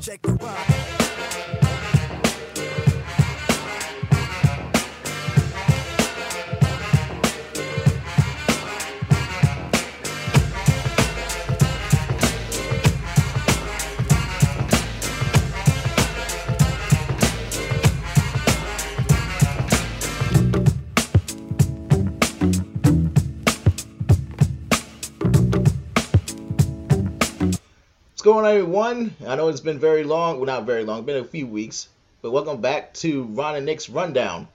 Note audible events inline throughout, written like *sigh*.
Check the rock. Going on, everyone? I know it's been very long. Well, not very long. Been a few weeks. But welcome back to Ron and Nick's Rundown.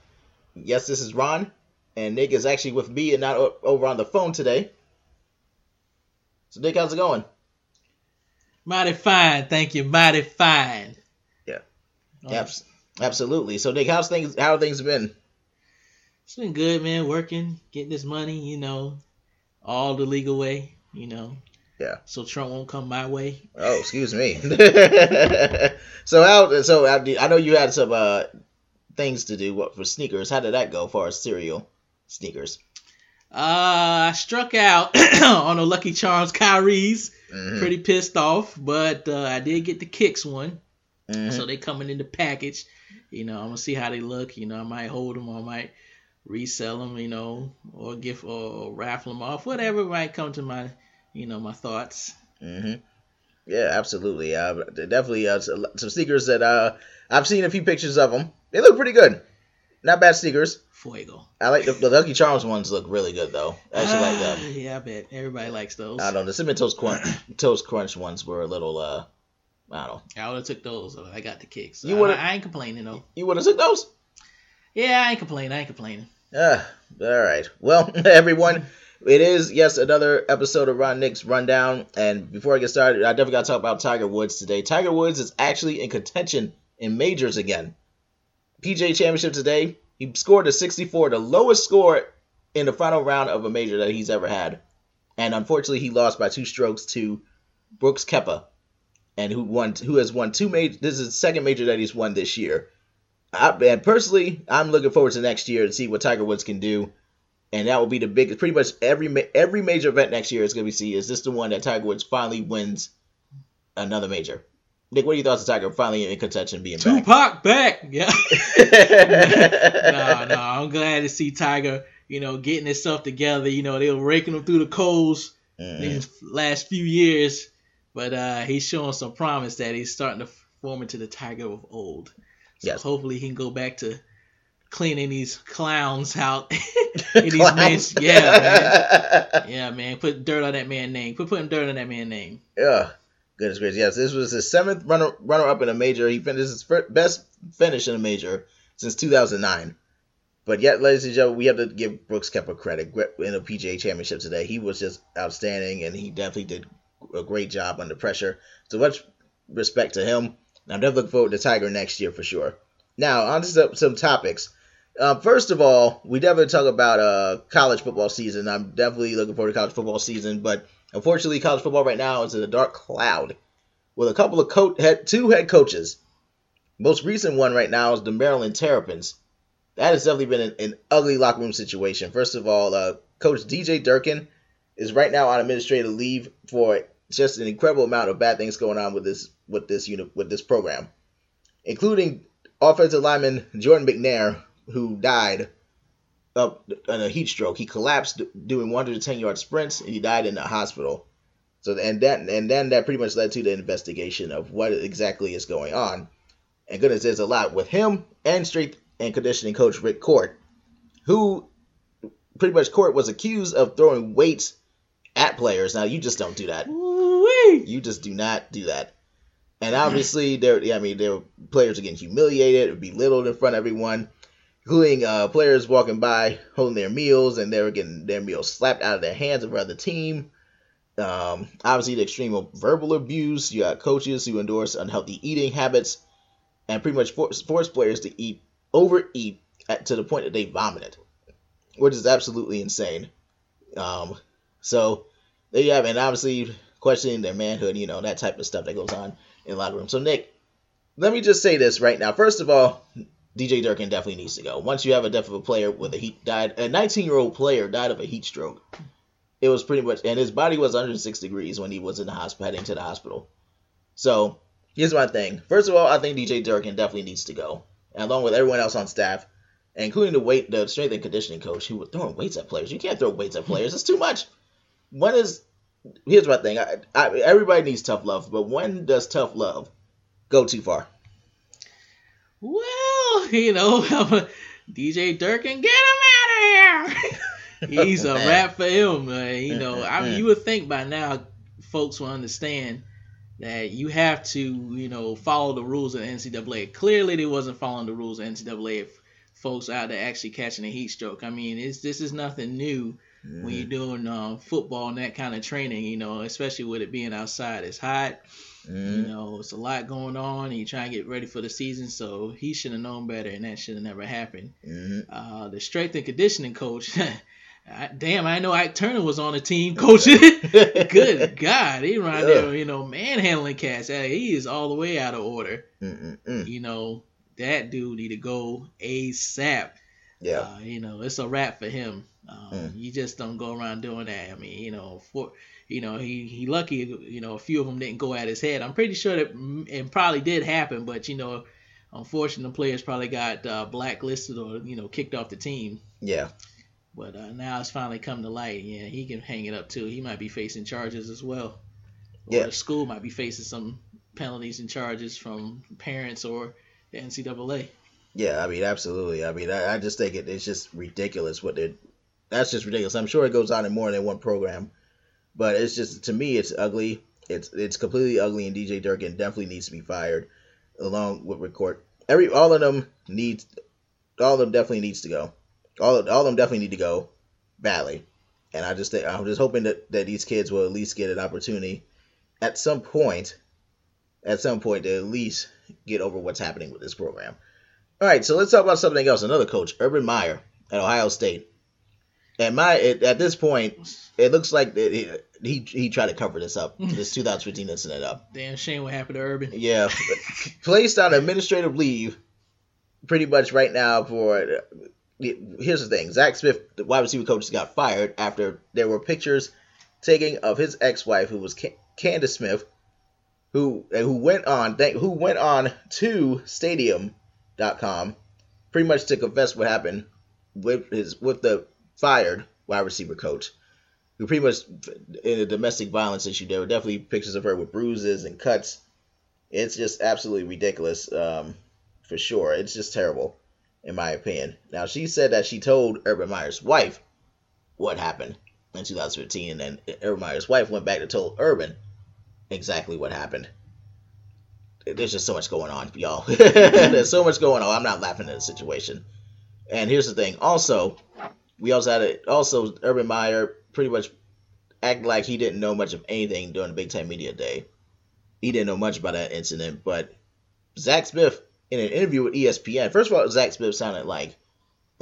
Yes, this is Ron. And Nick is actually with me and not o- over on the phone today. So, Nick, how's it going? Mighty fine, thank you. Mighty fine. Yeah. Oh, Abs- absolutely. So, Nick, how's things? How things been? It's been good, man. Working, getting this money, you know, all the legal way, you know. Yeah. So Trump won't come my way. Oh, excuse me. *laughs* so, how? So, do- I know you had some uh, things to do. What for sneakers? How did that go? For our cereal sneakers. Uh, I struck out *clears throat* on the Lucky Charms Kyrie's. Mhm. Pretty pissed off, but uh, I did get the Kicks one. Mhm. So they coming in the package. You know, I'm gonna see how they look. You know, I might hold them, or I might resell them. You know, or give or raffle them off, whatever might come to my, you know, my thoughts. Mm-hmm. Yeah, absolutely. Uh, definitely uh, some sneakers that uh, I've seen a few pictures of them. They look pretty good. Not bad sneakers. Fuego. I like the, the Lucky Charms ones. Look really good though. I actually like Ah, them. Yeah, I bet everybody likes those. I don't know. The cinnamon toast crunch, *clears throat* toast crunch ones were a little. uh I don't know. I would have took those. I got the kicks. You I, would've- I ain't complaining though. You would have took those. Yeah, I ain't complaining. I ain't complaining. Ah, all right. Well, *laughs* everyone, it is yes another episode of Ron Nick's Rundown. And before I get started, I definitely got to talk about Tiger Woods today. Tiger Woods is actually in contention in majors again. PGA Championship today, he scored a 64, the lowest score in the final round of a major that he's ever had. And unfortunately, he lost by two strokes to Brooks Koepka, and who won, who has won two major. This is the second major that he's won this year. I, and personally, I'm looking forward to next year to see what Tiger Woods can do, and that will be the big. Pretty much every every major event next year is going to be see is this the one that Tiger Woods finally wins another major. Nick, what are your thoughts of Tiger finally in contention being back? Tupac back. Yeah. *laughs* *laughs* no, no. I'm glad to see Tiger. You know, getting himself together. You know, they were raking him through the coals Mhm. these last few years, but uh, he's showing some promise that he's starting to form into the Tiger of old. So Yes. hopefully he can go back to cleaning these clowns out. *laughs* in these Clowns. yeah, man. *laughs* Yeah, man. Put dirt on that man's name. Put putting dirt on that man's name. Yeah. Goodness gracious. Yes, this was his seventh runner runner up in a major. He finished his fir- best finish in a major since 2009. But yet, ladies and gentlemen, we have to give Brooks Koepka credit in the PGA Championship today. He was just outstanding, and he definitely did a great job under pressure. So much respect to him. I'm definitely looking forward to Tiger next year for sure. Now, on to some, some topics. Um, first of all, we definitely talk about uh, college football season. I'm definitely looking forward to college football season, but unfortunately, college football right now is in a dark cloud with a couple of co- head, two head coaches. Most recent one right now is the Maryland Terrapins. That has definitely been an, an ugly locker room situation. First of all, uh, Coach DJ Durkin is right now on administrative leave for just an incredible amount of bad things going on with this with this unit with this program, including offensive lineman Jordan McNair, who died of in a heat stroke. He collapsed doing 110 yard sprints, and he died in the hospital. So and then and then that pretty much led to the investigation of what exactly is going on. And goodness, there's a lot with him and strength and conditioning coach Rick Court, who pretty much Court was accused of throwing weights at players. Now you just don't do that. Woo-wee. You just do not do that. And obviously, there. I mean, there were players are getting humiliated, belittled in front of everyone, including uh, players walking by holding their meals, and they were getting their meals slapped out of their hands of the team. Um, obviously, the extreme of verbal abuse. You got coaches who endorse unhealthy eating habits, and pretty much force, force players to eat overeat at, to the point that they vomited, which is absolutely insane. Um, so there you have it. And obviously, questioning their manhood, you know, that type of stuff that goes on in locker room. So, Nick, let me just say this right now. First of all, DJ Durkin definitely needs to go. Once you have a death of a player with a heat died, a 19 year old player died of a heat stroke. it was pretty much, and his body was 106 degrees when he was in the hospital, heading to the hospital. So here's my thing. First of all, I think DJ Durkin definitely needs to go, along with everyone else on staff, including the weight, the strength and conditioning coach who was throwing weights at players. You can't throw weights at players. It's too much. When is here's my thing. I, I, everybody needs tough love, but when does tough love go too far? Well, *laughs* you know, DJ Durkin, get him out of here. *laughs* He's a Man. rap for him. Uh, you know, I mean, you would think by now folks will understand that you have to, you know, follow the rules of the NCAA. Clearly, they wasn't following the rules of NCAA. If folks out there actually catching a heat stroke. I mean, it's this is nothing new when you're doing um, football and that kind of training. You know, especially with it being outside. It's hot. You Mhm. know, it's a lot going on. And you trying to get ready for the season, so he should have known better, and that should have never happened. Mhm. Uh, the strength and conditioning coach. *laughs* I, damn, I know Ike Turner was on the team coaching. *laughs* Good God, he around there, you know, manhandling cats. He is all the way out of order. Mm-mm-mm. You know, that dude need to go ASAP. Yeah. Uh, you know, it's a wrap for him. Um, Mm. You just don't go around doing that. I mean, you know, for you know, he he lucky. You know, a few of them didn't go at his head. I'm pretty sure that it probably did happen, but you know, unfortunately, the players probably got uh, blacklisted or you know kicked off the team. Yeah. But uh, now it's finally come to light. Yeah, he can hang it up too. He might be facing charges as well. Or Yeah. the school might be facing some penalties and charges from parents or the NCAA. Yeah, I mean, absolutely. I mean, I, I just think it, it's just ridiculous what they're. That's just ridiculous. I'm sure it goes on in more than one program, but it's just to me, it's ugly. It's it's completely ugly, and DJ Durkin definitely needs to be fired, along with Rick Court. Every all of them needs, all of them definitely needs to go. All of, all of them definitely need to go, badly. And I just think I'm just hoping that that these kids will at least get an opportunity, at some point, at some point to at least get over what's happening with this program. All right, so let's talk about something else. Another coach, Urban Meyer at Ohio State. And my it, at this point, it looks like that he, he he tried to cover this up, *laughs* this 2015 incident up. Damn shame what happened to Urban. Yeah, *laughs* placed on administrative leave, pretty much right now. For here's the thing: Zach Smith, the wide receiver coach, got fired after there were pictures taken of his ex-wife, who was Ca- Candace Smith, who who went on who went on to Stadium.com, pretty much to confess what happened with his with the fired wide receiver coach who pretty much in a domestic violence issue. There were definitely pictures of her with bruises and cuts. It's just absolutely ridiculous, um, for sure. It's just terrible, in my opinion. Now she said that she told Urban Meyer's wife what happened in 2015, and Urban Meyer's wife went back to tell Urban exactly what happened. There's just so much going on, y'all. *laughs* There's so much going on. I'm not laughing at the situation. And here's the thing. Also, we also had a, also Urban Meyer pretty much act like he didn't know much of anything during the Big Ten Media Day. He didn't know much about that incident, but Zach Smith in an interview with ESPN. First of all, Zach Smith sounded like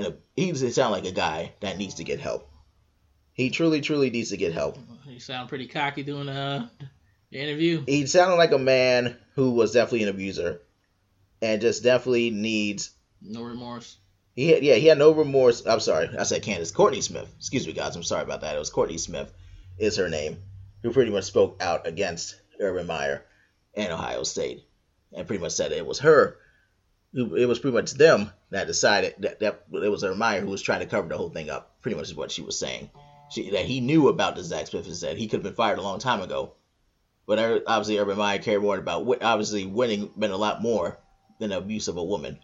know, he sounded like a guy that needs to get help. He truly, truly needs to get help. He sounded pretty cocky doing uh, the interview. He sounded like a man who was definitely an abuser, and just definitely needs No remorse. He had, yeah, he had no remorse. I'm sorry, I said Candace. Courtney Smith. Excuse me, guys. I'm sorry about that. It was Courtney Smith, is her name, who pretty much spoke out against Urban Meyer and Ohio State, and pretty much said it was her. It was pretty much them that decided that, that it was Urban Meyer who was trying to cover the whole thing up. Pretty much is what she was saying. She, that he knew about the Zach Smith and said he could have been fired a long time ago. But obviously, Urban Meyer cared more about obviously winning meant a lot more than the abuse of a woman.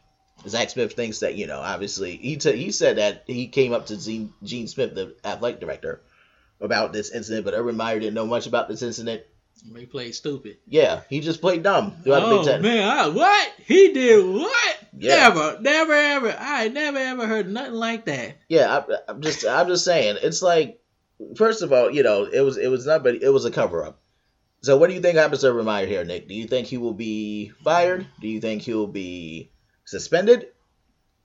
Zach Smith thinks that you know, obviously, he t- he said that he came up to Gene, Gene Smith, the athletic director, about this incident, but Urban Meyer didn't know much about this incident. He played stupid. Yeah, he just played dumb throughout the oh Big Ten. man, I, what he did? What? Yeah. Never, never, ever. I never ever heard nothing like that. Yeah, I, I'm just I'm just saying, it's like, first of all, you know, it was it was not, but it was a cover up. So, what do you think happens to Urban Meyer here, Nick? Do you think he will be fired? Do you think he'll be suspended?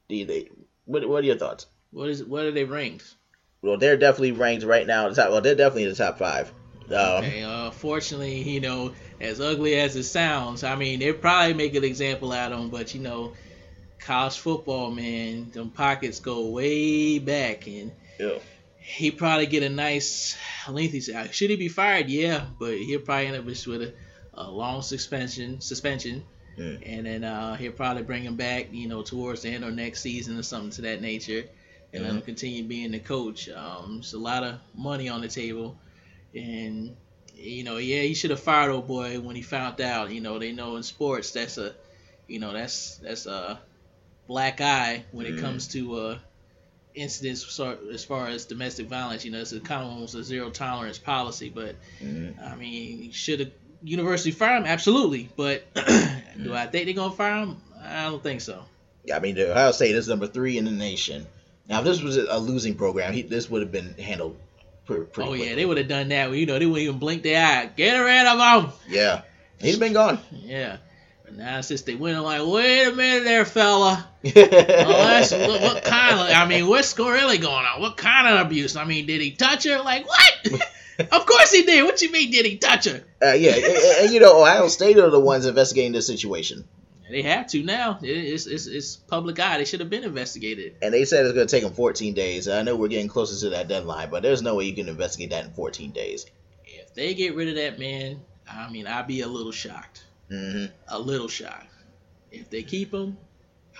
Do you think? What, what are your thoughts? What is? What are they ranked? Well, they're definitely ranked right now. in the Top, well, they're definitely in the top five. Um, Okay, uh, fortunately, you know, as ugly as it sounds, I mean, they probably make an example out of them, but you know, college football, man, them pockets go way back, and yeah. he probably get a nice lengthy. Should he be fired? Yeah, but he'll probably end up with a, a long suspension. Suspension. And then uh, he'll probably bring him back, you know, towards the end of next season or something to that nature, and let him continue being the coach. Um, there's a lot of money on the table, and you know, yeah, he should have fired old boy when he found out. You know, they know in sports that's a, you know, that's that's a black eye when it Mhm. comes to uh, incidents as far as domestic violence. You know, it's a kind of almost a zero tolerance policy. But Mhm. I mean, he should a university fire him? Absolutely. But *clears throat* do mm-hmm. I think they're gonna fire him? I don't think so. Yeah, I mean, the Ohio State is number three in the nation. Now, if this was a losing program, he, this would have been handled pretty, pretty oh quickly. yeah, they would have done that. You know, they wouldn't even blink their eye. Get rid of him. Yeah, he's been gone. Yeah. But now since they went, I'm like, wait a minute there, fella. *laughs* Oh, that's, what, what kind of? I mean, what's really going on? What kind of abuse? I mean, did he touch her? Like what? *laughs* of course he did. What you mean? Did he touch her? Uh, yeah, and, and, you know, Ohio State are the ones investigating this situation, They have to now. It's, it's, it's public eye. They should have been investigated. and they said it's going to take them 14 days. I know we're getting closer to that deadline, but there's no way you can investigate that in 14 days. If they get rid of that man, I mean, I'd be a little shocked. hmm A little shocked. If they keep him,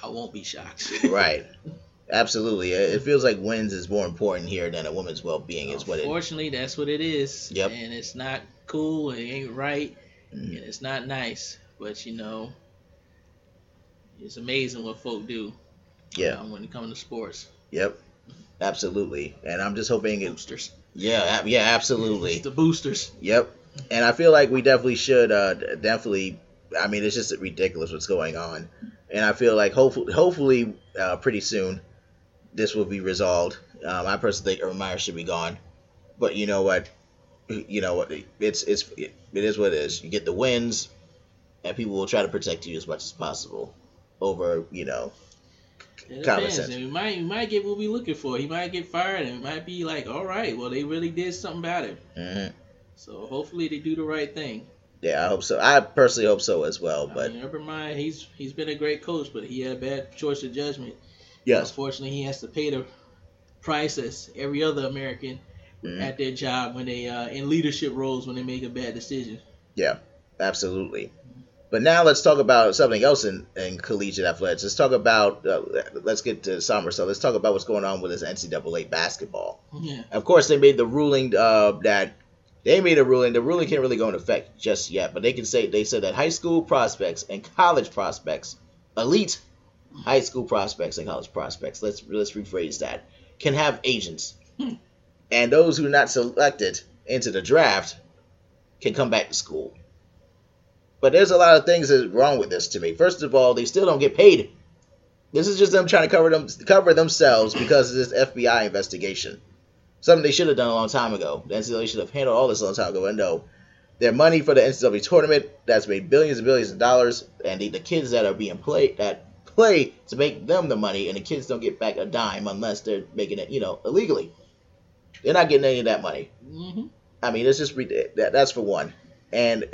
I won't be shocked. Right. *laughs* Absolutely. It it feels like wins is more important here than a woman's well-being. Is what it. Unfortunately, that's what it is. Yep. And it's not cool. It ain't right. Mhm. and it's not nice. But you know, it's amazing what folk do. Yeah. um, when it comes to sports, Yep. Absolutely. And I'm just hoping it. boosters. Yeah. Yeah. It's Absolutely. the boosters. Yep. And I feel like we definitely should. Uh, definitely. I mean, it's just ridiculous what's going on, and I feel like hopefully, hopefully, uh, pretty soon, this will be resolved. Um, I personally think Urban Meyer should be gone, but you know what? You know what? It's it's it, is what it is. You get the wins, and people will try to protect you as much as possible over you know It Common depends. sense. And we might we might get what we're looking for. He might get fired, and it might be like, all right, well they really did something about it. mhm. So hopefully they do the right thing. yeah I hope so I personally hope so as well I but mean, Urban Meyer, he's he's been a great coach, but he had a bad choice of judgment. Yes Unfortunately, he has to pay the price as every other American Mhm. at their job when they uh, in leadership roles when they make a bad decision. Yeah, absolutely but now let's talk about something else in, in collegiate athletics let's talk about uh, let's get to summer so let's talk about what's going on with this NCAA basketball Yeah. of course they made the ruling uh, that they made a ruling the ruling can't really go into effect just yet but they can say they said that high school prospects and college prospects elite high school prospects and college prospects. Let's let's rephrase that. Can have agents. Hmm. and those who are not selected into the draft can come back to school. But there's a lot of things that's wrong with this to me. First of all they still don't get paid. This is just them trying to cover them cover themselves because of this FBI investigation. Something they should have done a long time ago. The NCAA should have handled all this a long time ago. And no, their money for the NCAA tournament that's made billions and billions of dollars, and the, the kids that are being played that play to make them the money, and the kids don't get back a dime unless they're making it, you know, illegally. They're not getting any of that money. hmm I mean, it's just that, that's for one. And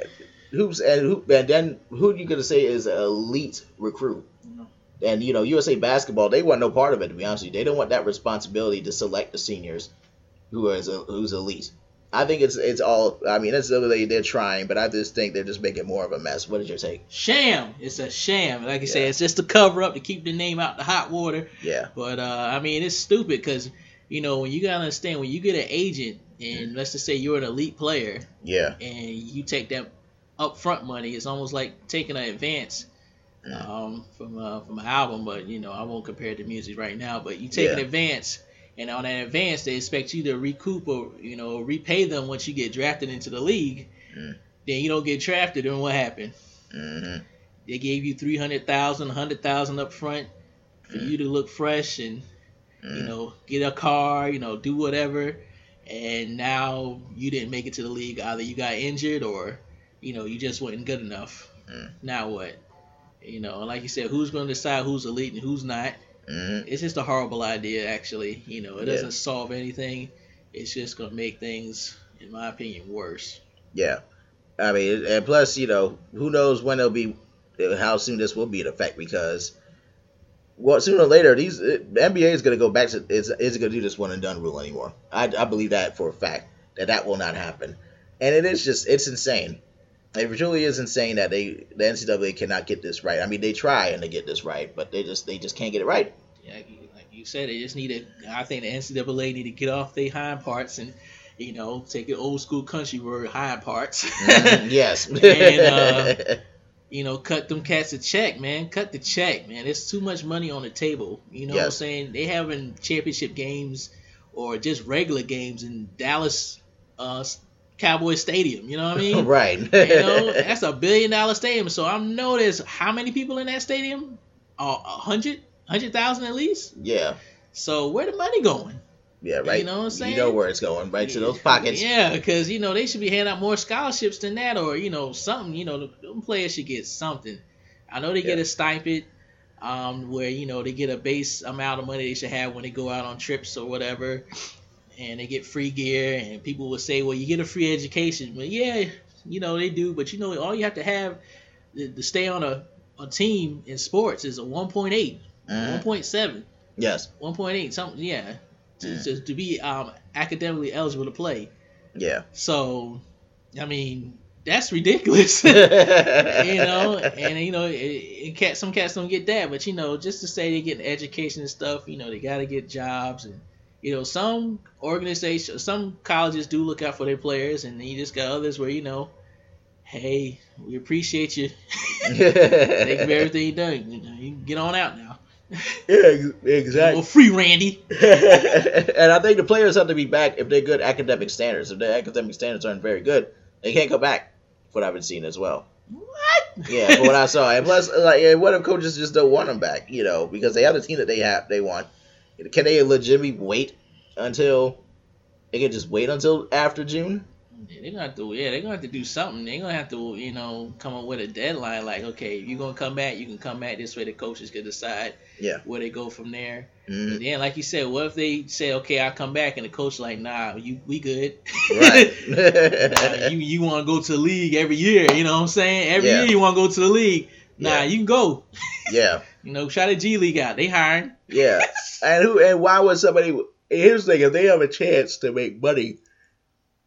who's and who and then who are you gonna say is an elite recruit? And you know, USA basketball, they want no part of it. To be honest with you, they don't want that responsibility to select the seniors who is who's elite. I think it's it's all. I mean, it's they they're trying, but I just think they're just making more of a mess. What is your take? Sham. It's a sham. Like I say, Yeah. it's just a cover up to keep the name out the hot water. Yeah, But uh, I mean, it's stupid because you know when you gotta understand when you get an agent and let's just say you're an elite player yeah, and you take that upfront money, it's almost like taking an advance Mm. um, from uh, from an album. But you know, I won't compare it to music right now. But you take an advance, and on that advance, they expect you to recoup or you know repay them once you get drafted into the league. Mm. Then you don't get drafted, and what happened? hmm They gave you three hundred thousand, hundred thousand up front for Mm. you to look fresh and you mm know get a car, you know do whatever, and now you didn't make it to the league. Either you got injured or you know you just wasn't good enough. Mm. Now what? You know, like you said, who's going to decide who's elite and who's not? Hmm It's just a horrible idea, actually. You know, it doesn't solve anything. It's just going to make things, in my opinion, worse. yeah. I mean, and plus, you know, who knows when it'll be, how soon this will be in effect because well, sooner or later, these it, the NBA is going to go back to is is going to do this one and done rule anymore. I, I believe that for a fact that that will not happen, and it is just it's insane. It truly is insane that they the NCAA cannot get this right. I mean, they try and they get this right, but they just they just can't get it right. Yeah, like you- said, they just need to. I think the NCAA need to get off their hind parts and, you know, take an old school country word hind parts. Mhm, *laughs* yes. And, uh, *laughs* you know, cut them cats a check, man. Cut the check, man. There's too much money on the table. You know what I'm saying? They having championship games or just regular games in Dallas uh, Cowboy Stadium. You know what I mean? *laughs* right. You know, that's a billion dollar stadium. So I know there's how many people in that stadium? Uh, a hundred, hundred thousand at least. yeah. So where the money going? Yeah. Right. You know what I'm saying? You know where it's going, right to those pockets. Yeah, because you know they should be handing out more scholarships than that, or you know something. You know, the them players should get something. I know they get a stipend, um, where you know they get a base amount of money they should have when they go out on trips or whatever, and they get free gear. And people will say, well, you get a free education. Well, yeah, you know they do, but you know all you have to have to, to stay on a, a team in sports is a 1.8, Mhm. 1.7. Yes. 1.8 something yeah to, Mm. to, to be um academically eligible to play Yeah. so i mean that's ridiculous *laughs* you know and you know it, it cat some cats don't get that but you know just to say they get an education and stuff you know they got to get jobs and you know some organizations some colleges do look out for their players and then you just got others where you know hey we appreciate you thank you for everything you done you, know, you can get on out now yeah. Exactly. well free randy *laughs* and I think the players have to be back if they're good academic standards. If their academic standards aren't very good, they can't come back. What I've been seeing as well. what Yeah, from what I saw. And plus, like, what if coaches just don't want them back? You know, because they have the team that they have, they want. Can they legitimately wait until? They can just wait until after June. Yeah, they're gonna have to. Yeah, they're gonna have to do something. They're gonna have to, you know, come up with a deadline. Like, okay, you're gonna come back, you can come back this way. The coaches can decide Yeah. where they go from there. Mhm. And then, like you said, what if they say, okay, I'll come back, and the coach like, nah, you we good. Right. *laughs* Nah, you you want to go to the league every year? You know what I'm saying? Every Yeah. year you want to go to the league. Nah, Yeah. you can go. yeah. *laughs* You know, try the G League out. They hiring. Yeah. And who and why would somebody here's the thing, if they have a chance to make money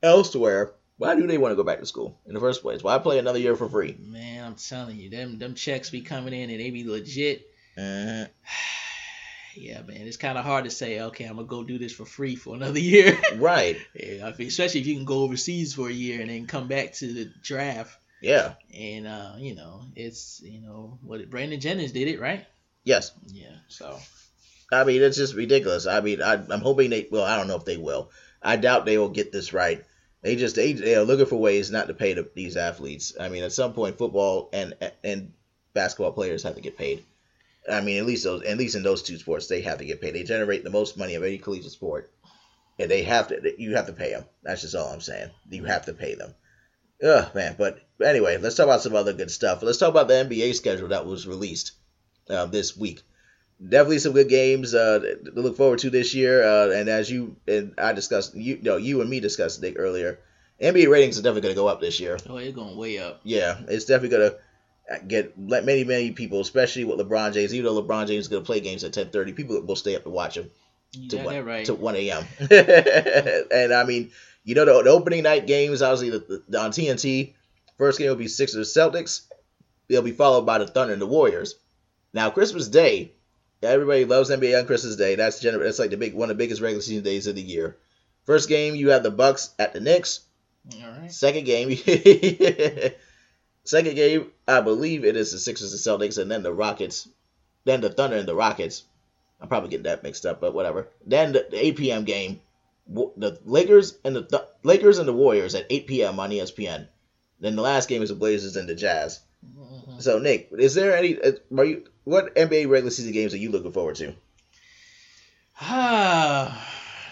elsewhere, why do they want to go back to school in the first place? Why play another year for free? Man, I'm telling you, them them checks be coming in and they be legit. Mhm. *sighs* Yeah, man, it's kind of hard to say, okay, I'm gonna go do this for free for another year. *laughs* Right. Yeah, especially if you can go overseas for a year and then come back to the draft. Yeah. And uh, you know, it's you know what Brandon Jennings did it right. Yes. Yeah. So I mean, it's just ridiculous. I mean, I, I'm hoping they. Well, I don't know if they will. I doubt they will get this right. They just they, they are looking for ways not to pay the, these athletes. I mean, at some point, football and and basketball players have to get paid. I mean, at least those at least in those two sports, they have to get paid. They generate the most money of any collegiate sport, and they have to. You have to pay them. That's just all I'm saying. You have to pay them. Ugh, man. But anyway, let's talk about some other good stuff. Let's talk about the NBA schedule that was released uh, this week definitely some good games uh, to look forward to this year. Uh, and as you and I discussed, you no, you and me discussed Nick earlier. NBA ratings are definitely going to go up this year. oh, it's going way up. Yeah, it's definitely going to get let many many people, especially with LeBron James. Even though LeBron James is going to play games at ten thirty, people will stay up to watch him You to one, right. to one a.m. *laughs* *laughs* and I mean, you know, the, the opening night games, obviously the, the, on TNT, first game will be Sixers Celtics. They'll be followed by the Thunder and the Warriors. Now Christmas Day, everybody loves NBA on Christmas Day. That's gener- that's like the big one of the biggest regular season days of the year. First game, you have the Bucks at the Knicks. All right. Second game, *laughs* second game, I believe it is the Sixers and Celtics, and then the Rockets, then the Thunder and the Rockets. I'm probably getting that mixed up, but whatever. Then the, the 8 p.m. game, the Lakers and the Th- Lakers and the Warriors at 8 p.m. on ESPN. Then the last game is the Blazers and the Jazz. Mhm. So Nick, is there any? uh, Are you what NBA regular season games are you looking forward to? Ah,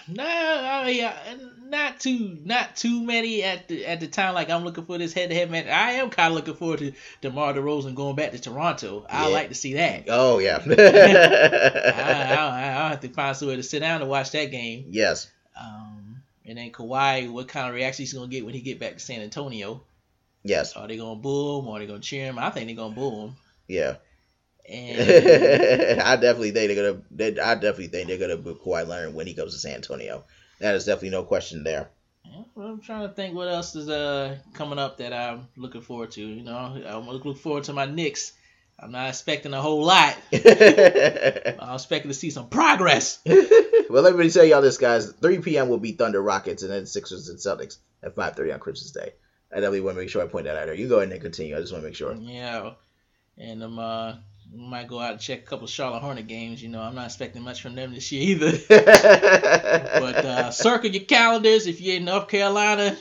no, I mean, not too, not too many at the at the time. Like I'm looking for this head-to-head match. I am kind of looking forward to DeMar DeRozan going back to Toronto. I like to see that. Oh yeah. *laughs* I, I, I'll have to find somewhere to sit down and watch that game. yes. Um, and then Kawhi, what kind of reaction he's gonna get when he get back to San Antonio? Yes. Are they gonna boo him or are they gonna cheer him? I think they're gonna boo him. Yeah. And *laughs* I definitely think they're gonna. They, I definitely think they're gonna book Kawhi Leonard when he comes to San Antonio. That is definitely no question there. Yeah, well, I'm trying to think what else is uh coming up that I'm looking forward to. You know, I'm looking forward to my Knicks. I'm not expecting a whole lot. *laughs* I'm expecting to see some progress. *laughs* well, let me tell y'all this, guys. 3 p.m. will be Thunder Rockets and then Sixers and Celtics at 5:30 on Christmas Day. I definitely want to make sure I point that out there. You go ahead and continue. I just want to make sure. Yeah, and I'm uh might go out and check a couple of Charlotte Hornet games. You know, I'm not expecting much from them this year either. *laughs* But uh, circle your calendars if you're in North Carolina.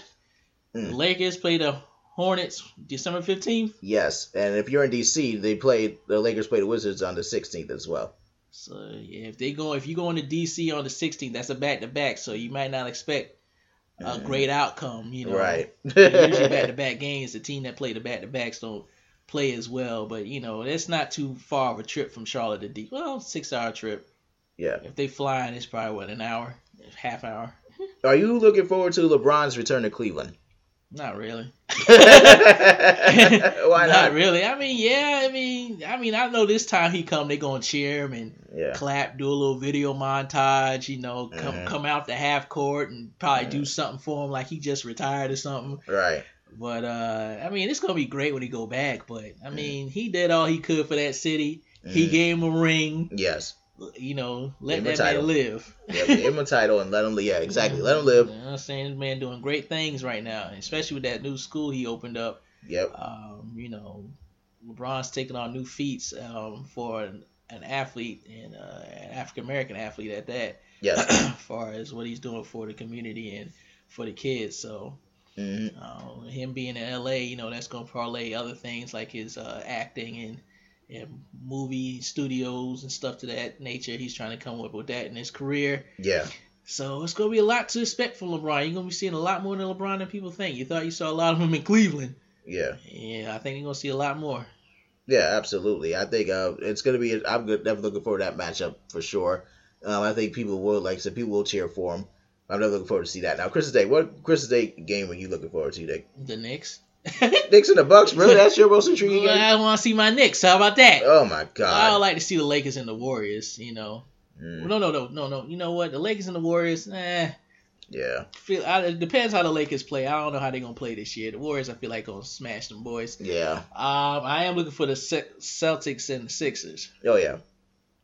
Mm. Lakers play the Hornets December 15th. yes, and if you're in DC, they played the Lakers play the Wizards on the 16th as well. So yeah, if they go, if you go into DC on the 16th, that's a back to back. So you might not expect a great outcome. You know, right. *laughs* usually back to back games, the team that play the back to backs don't play as well. But you know, it's not too far of a trip from Charlotte to D. Well, six hour trip. yeah. If they flying, it's probably what an hour, half hour. Are you looking forward to LeBron's return to Cleveland? Not really. *laughs* *laughs* Why not? really. I mean, yeah. I mean, I mean, I know this time he come, they gonna cheer him and Yeah. clap, do a little video montage. You know, come Mhm. come out the half court and probably do Mhm. something for him like he just retired or something. Right. But uh, I mean, it's gonna be great when he go back. But I mean, he did all he could for that city. He gave him a ring. Yes. You know, let Give that title. man live. Yep. Give him a title and let him live. Yeah, exactly. Let him *laughs* live. You know what I'm saying? This man doing great things right now, especially with that new school he opened up. Yep. Um, you know, LeBron's taking on new feats um, for an, an athlete and uh, an African American athlete at that, Yes. *clears throat* as far as what he's doing for the community and for the kids. So, hmm um, him being in LA, you know, that's gonna parlay other things like his uh, acting and and movie studios and stuff to that nature. He's trying to come up with that in his career. Yeah. So it's gonna be a lot to expect from LeBron. You're gonna be seeing a lot more than LeBron than people think. You thought you saw a lot of him in Cleveland. Yeah. Yeah, I think you're gonna see a lot more. Yeah, absolutely. I think uh, it's gonna be. I'm good, definitely looking forward to that matchup for sure. Um, I think people will, like So people will cheer for him. I'm definitely looking forward to see that. Now, Christmas Day. What Christmas Day game are you looking forward to, Nick? The Knicks. *laughs* Knicks and the Bucks. Really? That's your most intriguing Well, game? I want to see my Knicks. How about that? Oh my god! I would like to see the Lakers and the Warriors. You know, Mm, no, no, no, no, no. You know what? The Lakers and the Warriors. Eh, yeah. feel I, it depends how the Lakers play. I don't know how they're gonna play this year. The Warriors, I feel like gonna smash them boys. Yeah. Um, I am looking for the Ce- Celtics and the Sixers. Oh yeah.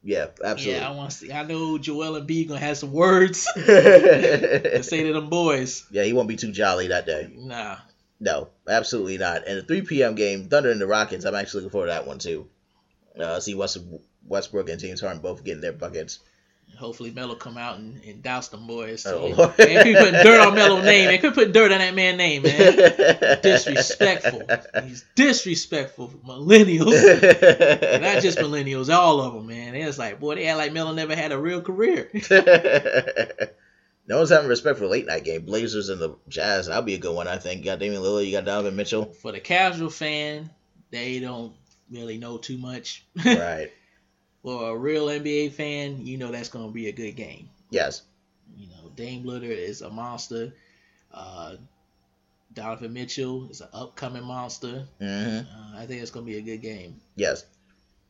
Yeah. Absolutely. Yeah, I want to see. I know Joel Embiid gonna have some words *laughs* to say to them boys. yeah, he won't be too jolly that day. Nah, No, absolutely not. And the 3 p.m. game, Thunder and the Rockets, I'm actually looking forward to that one too. Uh, see West, Westbrook and James Harden both getting their buckets. hopefully Melo come out and, and douse them boys. Oh, Yeah. Lord. Man, people putting dirt on Melo's name. Man, could put dirt on that man's name, man. *laughs* Disrespectful. He's disrespectful for millennials. Not just millennials, all of them, man. It's like, boy, they act like Melo never had a real career. *laughs* no one's having respect for late night game. Blazers and the Jazz. That'll be a good one, I think. You got Damian Lillard, you got Donovan Mitchell. For the casual fan, they don't really know too much. *laughs* right. For a real NBA fan, you know that's going to be a good game. Yes. You know, Dame Lillard is a monster. Uh, Donovan Mitchell is an upcoming monster. Mm-hmm. Uh, I think it's going to be a good game. Yes.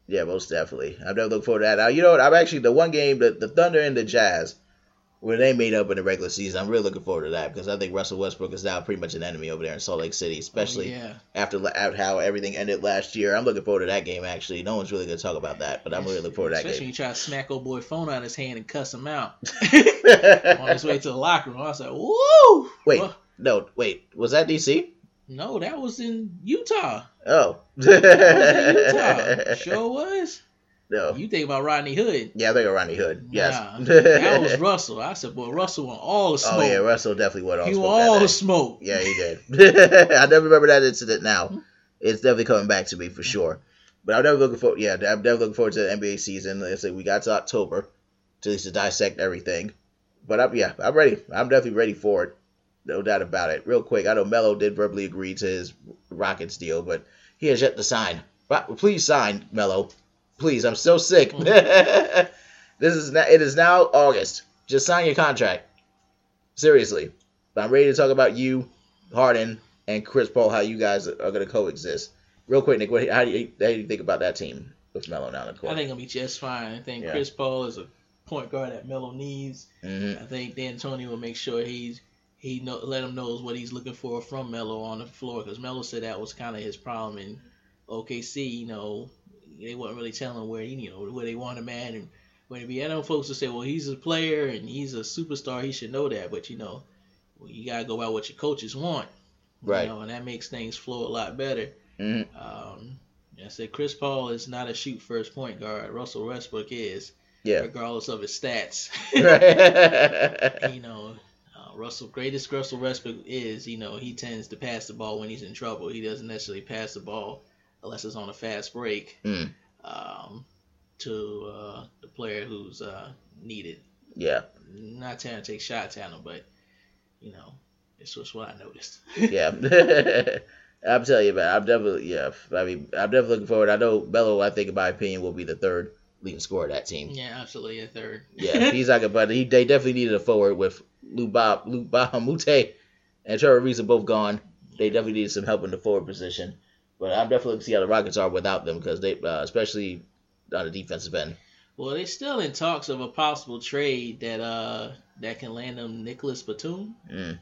Yeah, most definitely. I'm definitely looking forward to that. Now, you know what? I'm actually the one game, the, the Thunder and the Jazz, where they made up in the regular season. I'm really looking forward to that because I think Russell Westbrook is now pretty much an enemy over there in Salt Lake City, oh, especially Oh, yeah. after, after how everything ended last year. I'm looking forward to that game. Actually, no one's really going to talk about that, but I'm really looking forward to that Especially when game. you try to smack old boy phone out of his hand and cuss him out *laughs* on his way to the locker room. I was like, woo! Wait. Well, no, wait, was that DC? no, that was in Utah. Oh, That was in Utah. *laughs* Sure was. You think about Rodney Hood. Yeah, I think Rodney Hood. Yes. Nah, *laughs* that was *laughs* Russell. I said, boy, Russell want all the smoke. oh yeah, Russell definitely went all he smoke all the smoke. Yeah, he did. *laughs* I never remember that incident now. Mm-hmm. It's definitely coming back to me for mm-hmm. sure. But I'm definitely looking forward. Yeah, I'm definitely looking forward to the NBA season. Like I said, we got to October to at least to dissect everything. But I'm yeah, I'm ready. I'm definitely ready for it. No doubt about it. Real quick, I know Melo did verbally agree to his Rockets deal, but he has yet to sign. Please sign, Melo. Please, I'm so sick. *laughs* this is now, it is now August. Just sign your contract. Seriously. But I'm ready to talk about you, Harden, and Chris Paul, how you guys are going to coexist. Real quick, Nick, what, how, do you, how do you think about that team? with Melo down the court. I think he'll be just fine. I think Yeah. Chris Paul is a point guard that Melo needs. hmm I think D'Antoni will make sure he's he know, let him knows what he's looking for from Melo on the floor because Melo said that was kind of his problem in OKC. You know, they weren't really telling where you know where they want him at and where to be. I know folks will say, well, he's a player and he's a superstar. He should know that, but you know, well, you gotta go by what your coaches want. Right. You know, and that makes things flow a lot better. hmm Um, I said Chris Paul is not a shoot first point guard. Russell Westbrook is, Yeah. regardless of his stats. *laughs* *laughs* You know, uh, Russell greatest Russell Westbrook is, you know, he tends to pass the ball when he's in trouble. He doesn't necessarily pass the ball unless it's on a fast break Mm. um, to uh, the player who's uh, needed. yeah. Not trying to take shots at him, but you know, it's just what I noticed. *laughs* Yeah. *laughs* I'm telling you, man. I'm definitely yeah. I mean, I'm definitely looking forward. I know Melo. I think, in my opinion, will be the third leading scorer of that team. yeah, absolutely a third. Yeah, he's like a *laughs* but he they definitely needed a forward with Luba Luba Mute and Trevor are both gone. They definitely needed some help in the forward position. But I'm definitely to see how the Rockets are without them because they, uh, especially on the defensive end. Well, they're still in talks of a possible trade that uh that can land them Nicholas Batum. Mm.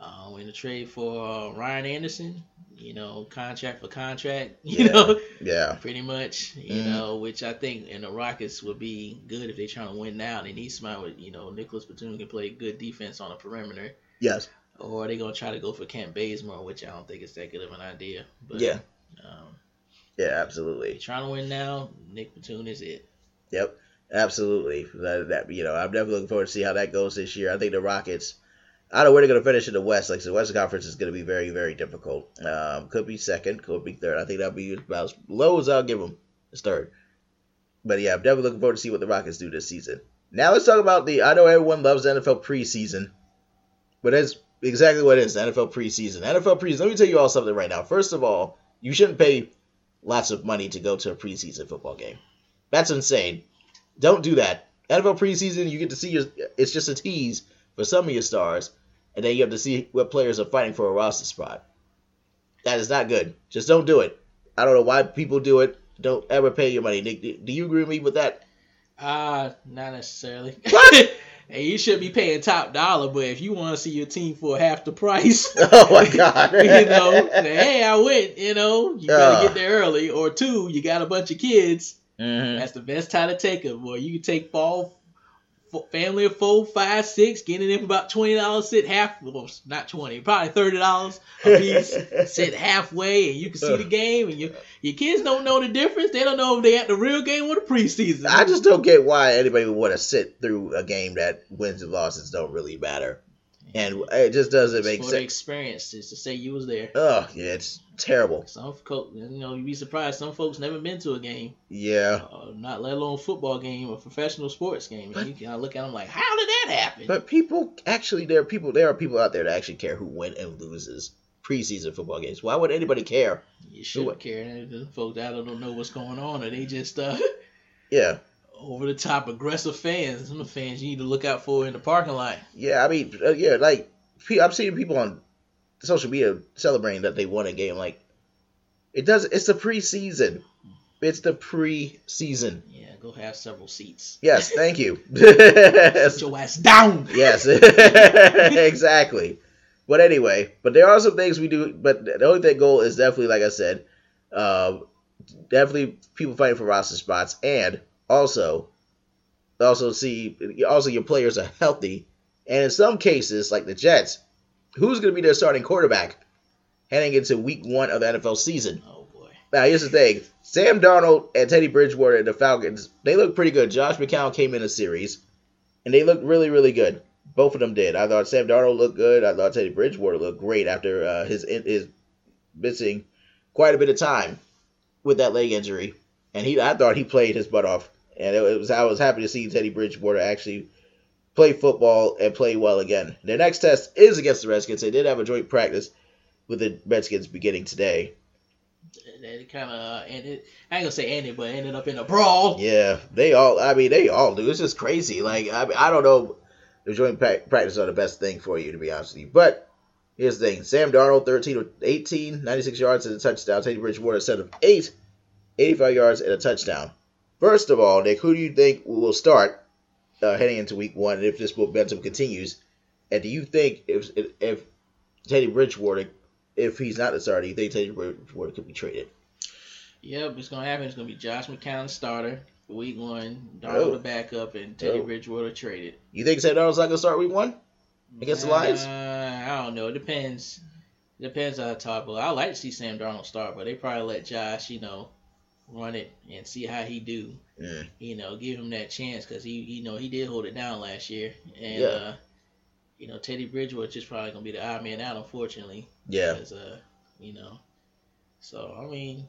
Uh, in a trade for uh, Ryan Anderson, you know, contract for contract, *laughs* you Yeah. know, Yeah, pretty much, you Mhm. know, which I think in the Rockets would be good if they're trying to win now. They need somebody with, you know, Nicholas Batum can play good defense on the perimeter, yes, or are they gonna try to go for Kent Bazemore, which I don't think is that good of an idea. But yeah, um, yeah, absolutely. trying to win now. Nick Batum is it. Yep, absolutely. That, that you know, I'm definitely looking forward to see how that goes this year. I think the Rockets. I don't know where they're going to finish in the West. Like said, the Western Conference is going to be very, very difficult. Um, could be second, could be third. I think that'll be about as low as I'll give them. It's third. But yeah, I'm definitely looking forward to see what the Rockets do this season. Now let's talk about the. I know everyone loves the NFL preseason, but that's exactly what it is. The NFL preseason. NFL preseason. Let me tell you all something right now. First of all, you shouldn't pay lots of money to go to a preseason football game. That's insane. Don't do that. NFL preseason, you get to see your. It's just a tease for some of your stars, and then you have to see what players are fighting for a roster spot. That is not good. Just don't do it. I don't know why people do it. Don't ever pay your money. Nick, do you agree with me with that? Uh, not necessarily. What? *laughs* hey, you should be paying top dollar, but if you want to see your team for half the price, *laughs* Oh my god. *laughs* you know, hey, I went, you know, you gotta Ugh. get there early. Or two, you got a bunch of kids. Mhm. That's the best time to take them. Boy, you can take fall, family of four, five, six, getting in for about twenty dollars. Sit half, well, not twenty, probably thirty dollars a piece. *laughs* sit halfway, and you can see the game. And your your kids don't know the difference. They don't know if they at the real game or the preseason. I just don't get why anybody would want to sit through a game that wins and losses don't really matter, and it just doesn't It's make for sense. experience is to say you was there. Oh yeah, it's terrible. Some folks, you know, you'd be surprised. Some folks never been to a game, Yeah, uh, not let alone a football game or professional sports game. And you kind of look at them like, how did that happen? but people actually there are people there are people out there that actually care who win and loses preseason football games. Why would anybody care? you shouldn't care. The folks out there don't know what's going on, or they just uh, Yeah, over the top aggressive fans. Some of the fans you need to look out for in the parking lot. yeah. I mean, uh, yeah, like I'm seeing people on social media celebrating that they won a game. Like it does. It's the preseason. It's the preseason. Yeah, go have several seats. Yes, *laughs* thank you. Sit your ass down. *laughs* Yes, *laughs* exactly. But anyway, but there are some things we do. But the only thing goal is definitely, like I said, uh, definitely people fighting for roster spots, and also, also see, also your players are healthy, and in some cases, like the Jets, who's going to be their starting quarterback heading into Week One of the NFL season? Oh boy. Now, here's the thing: Sam Darnold and Teddy Bridgewater and the Falcons, they look pretty good. Josh McCown came in a series, and they looked really, really good. Both of them did. I thought Sam Darnold looked good. I thought Teddy Bridgewater looked great after uh, his his missing quite a bit of time with that leg injury, and he I thought he played his butt off, and it was I was happy to see Teddy Bridgewater actually play football and play well again. Their next test is against the Redskins. They did have a joint practice with the Redskins beginning today. And it kind of ended. I ain't gonna say ended, but ended up in a brawl. Yeah, they all. I mean, they all do. It's just crazy. Like I, mean, I don't know. The joint practice are the best thing for you, to be honest with you. But here's the thing: Sam Darnold, 13 of 18, 96 yards and a touchdown. Teddy Bridgewater, 7 of 8, 85 yards and a touchdown. First of all, Nick, who do you think will start uh, heading into week one if this momentum continues? And do you think if if Teddy Bridgewater, if he's not the starter, do you think Teddy Bridgewater could be traded? Yep, it's gonna happen. It's gonna be Josh McCown starter week one, Oh. Darnold the backup, and Teddy Oh. Bridgewater traded. You think Sam Darnold's not gonna start week one? Against the Lions? Uh, I don't know. It depends. It Depends on the top. I like to see Sam Darnold start, but they probably let Josh, you know, run it and see how he do. Mm. You know, give him that chance because he, you know, he did hold it down last year, and Yeah. uh, you know, Teddy Bridgewater just probably gonna be the odd man out, unfortunately. Yeah. Because, uh, you know, so I mean,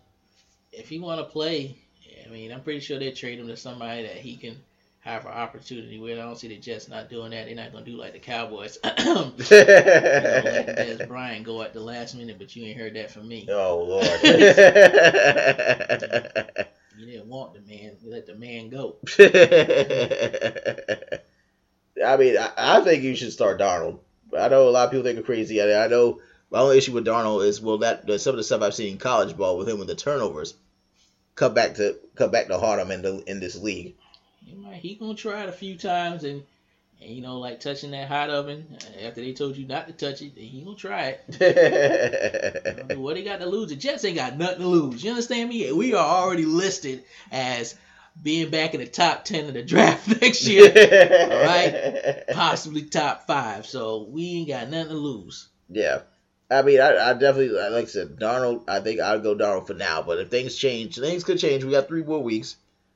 if he want to play, I mean, I'm pretty sure they trade him to somebody that he can have an opportunity with. I don't see the Jets not doing that. They're not gonna do like the Cowboys. *laughs* you know, letting *laughs* Dez Bryant go at the last minute, but you ain't heard that from me. oh Lord. *laughs* You didn't want the man. You let the man go. I mean, I, I think you should start Darnold. I know a lot of people think I'm crazy. I, I know my only issue with Darnold is well that some of the stuff I've seen in college ball with him with the turnovers come back to come back to haunt him in the in this league. He might he gonna try it a few times and. And you know, like touching that hot oven uh, after they told you not to touch it, he gonna try it. *laughs* What they got to lose? The Jets ain't got nothing to lose. You understand me? We are already listed as being back in the top ten of the *laughs* draft next year, right. possibly top five. So we ain't got nothing to lose. Yeah. I mean, I, I definitely, like I said, Darnold, I think I'll go Darnold for now. But if things change, things could change. We got three more weeks.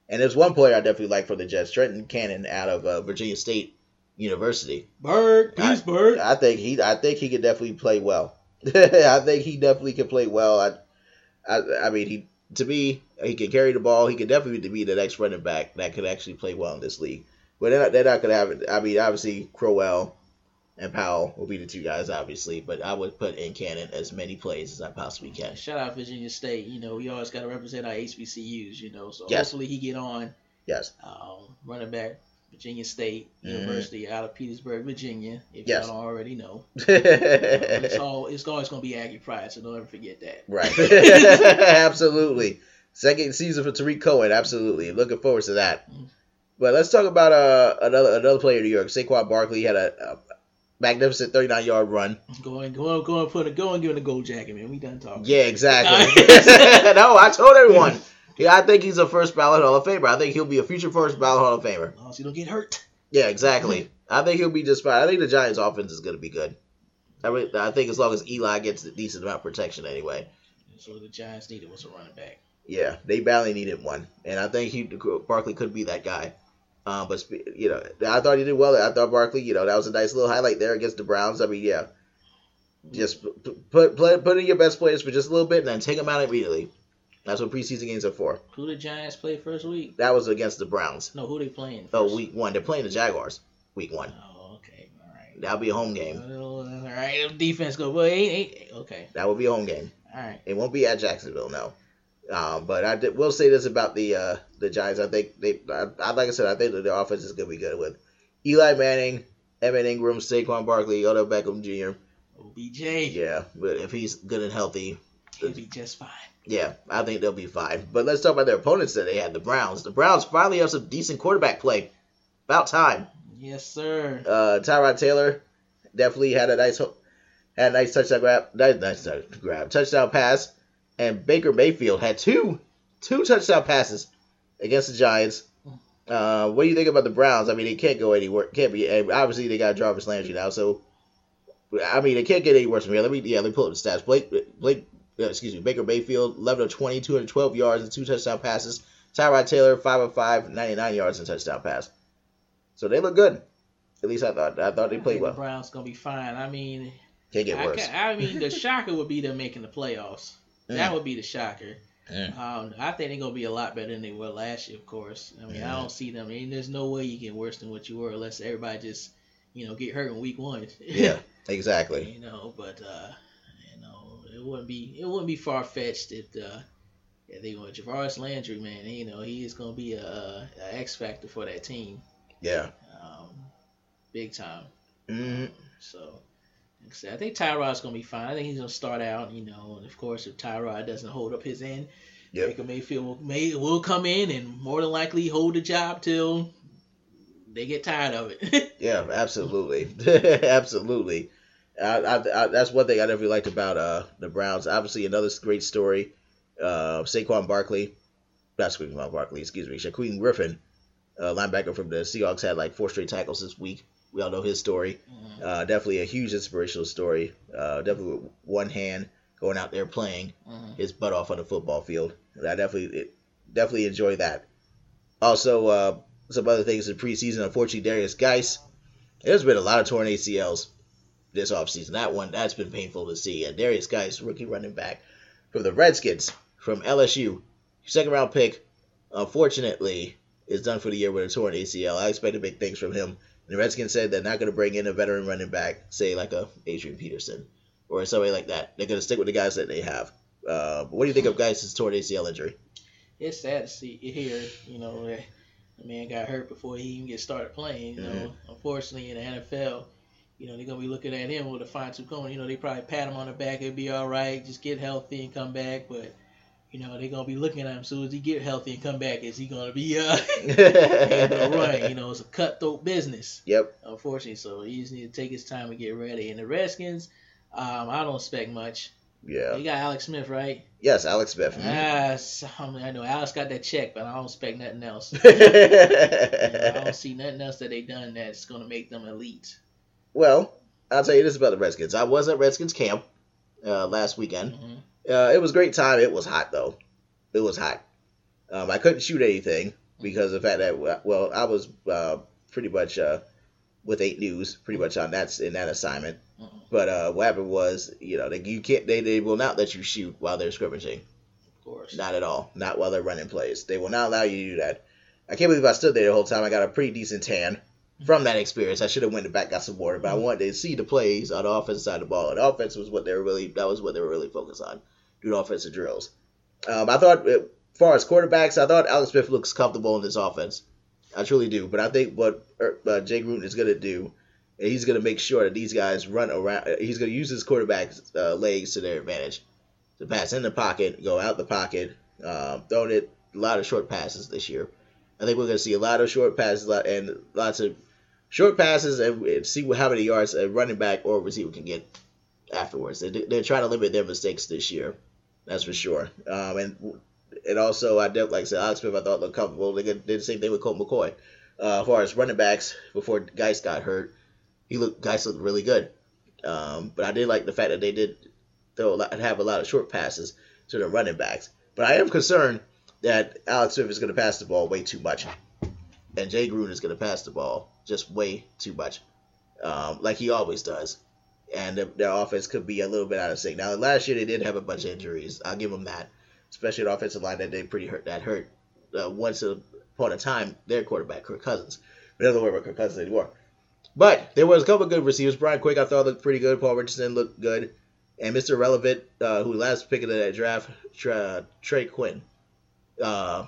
And there's one player I definitely like for the Jets, Trenton Cannon out of uh, Virginia State University. Bird, I- peace, bird. I think he, I think he could definitely play well. *laughs* I think he definitely can play well. I, I, I mean, he to me, he can carry the ball. He could definitely be the next running back that could actually play well in this league. But they're not, they're not gonna have it. I mean, obviously Crowell and Powell will be the two guys, obviously. But I would put in Cannon as many plays as I possibly can. Shout out Virginia State. You know, we always got to represent our HBCUs. You know, so Yes. hopefully he get on. Yes. Um, running back, Virginia State Mhm. University out of Petersburg, Virginia. If Yes. y'all don't already know, *laughs* it's all it's always gonna be Aggie Pride. So don't ever forget that. Right. *laughs* *laughs* absolutely. Second season for Tarik Cohen. Absolutely. Looking forward to that. But let's talk about uh, another another player in New York. Saquon Barkley had a, a magnificent 39 yard run. Go and go and go and put a go and give him a gold jacket, man. We done talking. Yeah, exactly. *laughs* *laughs* no, I told everyone. Yeah, I think he's a first ballot Hall of Famer. I think he'll be a future first ballot Hall of Famer. As long as you don't get hurt. Yeah, exactly. I think he'll be just fine. I think the Giants' offense is going to be good. I mean, I think as long as Eli gets a decent amount of protection anyway. So the Giants needed was a running back. Yeah, they badly needed one, and I think he Barkley could be that guy. Um, but you know, I thought he did well. I thought Barkley, you know, that was a nice little highlight there against the Browns. I mean, yeah, just put put put in your best players for just a little bit, and then take them out immediately. That's what preseason games are for. Who the Giants play first week? That was against the Browns. No, who they playing? First? Oh, week one. They're playing the Jaguars. Week one. Oh, okay, all right. That'll be a home game. Oh, all right, defense go. Well, ain't, ain't, okay, That will be a home game. all right. It won't be at Jacksonville, no. Um, but I did, will say this about the uh, the Giants. I think they, I, I like I said, I think that their offense is gonna be good with Eli Manning, Evan Engram, Saquon Barkley, Odell Beckham Jr. OBJ, Yeah, but if he's good and healthy, he'll be just fine. yeah, I think they'll be fine. But let's talk about their opponents that they had. The Browns. The Browns finally have some decent quarterback play. About time. Yes, sir. Uh, Tyrod Taylor definitely had a nice had a nice touchdown grab, nice, nice touch- grab, touchdown pass, and Baker Mayfield had two two touchdown passes against the Giants. Uh, what do you think about the Browns? I mean, they can't go anywhere. Can't be. Obviously, they got Jarvis Landry now, so I mean, they can't get any worse from here. Let me yeah, let me pull up the stats. Blake Blake, uh, excuse me, Baker Mayfield, 11 of 20, 212 yards and two touchdown passes. Tyrod Taylor, 5 of 5, 99 yards and touchdown pass. So they look good. At least I thought. I thought they I played think well. The Browns gonna be fine. I mean, Can't get I, worse. I mean, the shocker would be them making the playoffs. That Mm. would be the shocker. Mm. Um, I think they're gonna be a lot better than they were last year. Of course, I mean, I Mm. don't see them. I mean, there's no way you get worse than what you were unless everybody just, you know, get hurt in week one. *laughs* Yeah, exactly. you know, but uh, you know, it wouldn't be it wouldn't be far fetched if uh, if they went Javaris Landry, man. You know, he is gonna be a, a, a X factor for that team, Yeah. um, big time. hmm So Like I said, I think Tyrod's gonna be fine. I think he's gonna start out, you know, and of course if Tyrod doesn't hold up his end, Yep. Baker Mayfield may will come in and more than likely hold the job till they get tired of it. *laughs* Yeah, absolutely, *laughs* absolutely. I, I, I, that's one thing I never liked about uh, the Browns. Obviously, another great story. Uh, Saquon Barkley, not Saquon Barkley, excuse me, Shaquem Griffin, uh, linebacker from the Seahawks, had like four straight tackles this week. We all know his story. Mhm. Uh, definitely a huge inspirational story. Uh, definitely with one hand going out there playing Mhm. his butt off on the football field. And I definitely it, definitely enjoy that. Also, uh, some other things in preseason. Unfortunately, Derrius Guice. There's been a lot of torn ACLs this offseason. That one that's been painful to see. And Derrius Guice, rookie running back from the Redskins from LSU, second round pick. Unfortunately, is done for the year with a torn ACL. I expected big things from him. And the Redskins said they're not going to bring in a veteran running back, say like a Adrian Peterson or somebody like that. They're going to stick with the guys that they have. Uh, what do you think of guys Guice' torn ACL injury? It's sad to see here, you know, that the man got hurt before he even get started playing. You know, unfortunately in the NFL, you know, they're gonna be looking at him with a fine tooth comb. You know, they probably pat him on the back, it'll be all right, just get healthy and come back. But you know, they're gonna be looking at him. So as he get healthy and come back, is he gonna be uh *laughs* *laughs* run? You know, it's a cutthroat business. Yep. Unfortunately, so he just need to take his time and get ready. And the Redskins, um, I don't expect much. Yeah. You got Alex Smith, right? Yes, Alex Smith. Ah, so- I, mean, I know Alex got that check, but I don't expect nothing else. *laughs* You know, I don't see nothing else that they done that's gonna make them elite. well, I'll tell you this about the Redskins. I was at Redskins camp uh, last weekend. Mhm. Uh, it was a great time. It was hot though. It was hot. Um, I couldn't shoot anything because of the fact that well, I was uh, pretty much uh, with eight news, pretty much on that in that assignment. Mhm. But uh, what happened was, you know, they, you can't. They, they will not let you shoot while they're scrimmaging. Of course. Not at all. Not while they're running plays. They will not allow you to do that. I can't believe I stood there the whole time. I got a pretty decent tan from that experience. I should have went back got some water, but I wanted to see the plays on the offensive side of the ball. And the offense was what they were really that was what they were really focused on. Do the offensive drills. Um, I thought, uh, as far as quarterbacks, I thought Alex Smith looks comfortable in this offense. I truly do. But I think what uh, Jay Gruden is going to do, he's going to make sure that these guys run around. uh, He's going to use his quarterback's uh, legs to their advantage. To pass in the pocket, go out the pocket, um, throwing it a lot of short passes this year. I think we're going to see a lot of short passes and lots of short passes and see how many yards a running back or receiver can get afterwards. They're trying to limit their mistakes this year. That's for sure. Um, and and also, I did like I said, Alex Smith, I thought looked comfortable. They did the same thing with Colt McCoy. Uh, as far as running backs, before Guice got hurt, he looked Guice looked really good. Um, but I did like the fact that they did throw a lot, have a lot of short passes to the running backs. But I am concerned that Alex Smith is going to pass the ball way too much, and Jay Gruden is going to pass the ball just way too much, um, like he always does. And the, their offense could be a little bit out of sync. Now, last year they did have a bunch of injuries. I'll give them that, especially the offensive line that they pretty hurt. That hurt uh, once upon a time their quarterback Kirk Cousins. We don't worry about Kirk Cousins anymore. But there was a couple of good receivers. Brian Quick I thought looked pretty good. Paul Richardson looked good. And Mr. Relevant, uh, who last pick of that draft, Tra- Trey Quinn. Uh,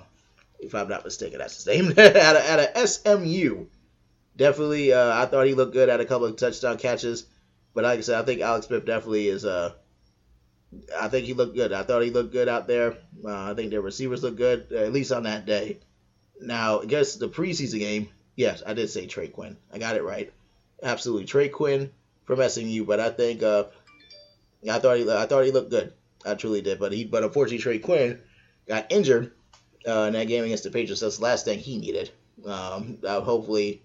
if I'm not mistaken, that's his name. *laughs* at, a, at a SMU. Definitely, uh, I thought he looked good. Had a couple of touchdown catches. But like I said, I think Alex Smith definitely is. Uh, I think he looked good. I thought he looked good out there. Uh, I think their receivers looked good, at least on that day. Now, I guess the preseason game, yes, I did say Trey Quinn. I got it right. Absolutely, Trey Quinn from SMU. But I think uh, I thought he I thought he looked good. I truly did. But he but unfortunately Trey Quinn got injured uh, in that game against the Patriots. That's the last thing he needed. Um, hopefully,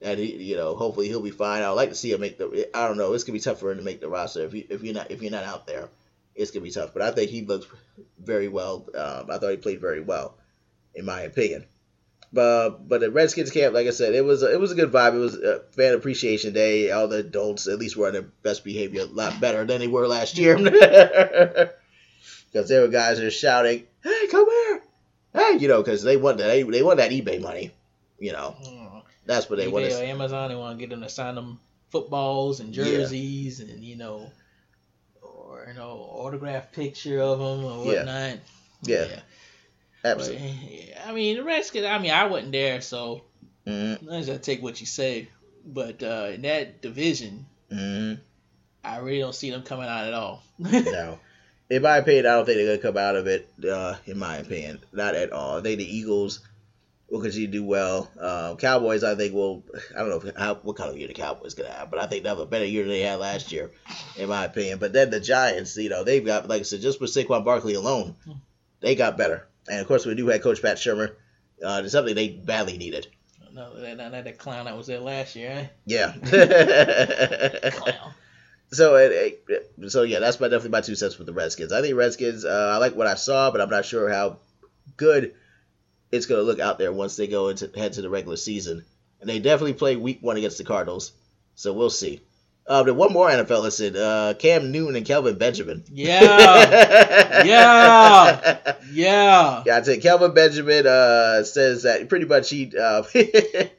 that he you know hopefully he'll be fine. I would like to see him make the. I don't know. It's gonna be tough for him to make the roster if you if you're not if you're not out there. It's gonna be tough. But I think he looked very well. Um, I thought he played very well, in my opinion. But but the Redskins camp, like I said, it was a, it was a good vibe. It was a fan appreciation day. All the adults at least were on their best behavior, a lot better than they were last year. Because *laughs* there were guys that were shouting, "Hey, come here!" Hey, you know, because they want that they, they want that eBay money. You know, Mm. That's what they want. to Amazon, they want to get them to sign them footballs and Yeah. jerseys and you know, or you know, autograph picture of them or Yeah. whatnot. Yeah. Absolutely. yeah, I mean, the Redskins. I mean, I wasn't there, so Mm-hmm. let's just take what you say. But uh, in that division, Mm-hmm. I really don't see them coming out at all. *laughs* no. In my opinion, I don't think they're gonna come out of it. Uh, in my opinion, not at all. I think the Eagles will continue to do well. Um, Cowboys, I think will. I don't know how, what kind of year the Cowboys gonna have, but I think they have a better year than they had last year, in my opinion. But then the Giants, you know, they've got like I said, just with Saquon Barkley alone, they got better. And of course, we do have Coach Pat Shurmur. Uh, it's something they badly needed. no, that, that, that clown that was there last year, eh? Yeah. Clown. *laughs* *laughs* So it, it- so yeah, that's my definitely my two cents with the Redskins. I think Redskins. Uh, I like what I saw, but I'm not sure how good it's gonna look out there once they go into head to the regular season. And they definitely play Week One against the Cardinals, so we'll see. Uh, then one more NFL listen. Uh, Cam Newton and Kelvin Benjamin. Yeah. *laughs* Yeah. Yeah. Yeah, I think Kelvin Benjamin uh, says that pretty much he, uh, *laughs*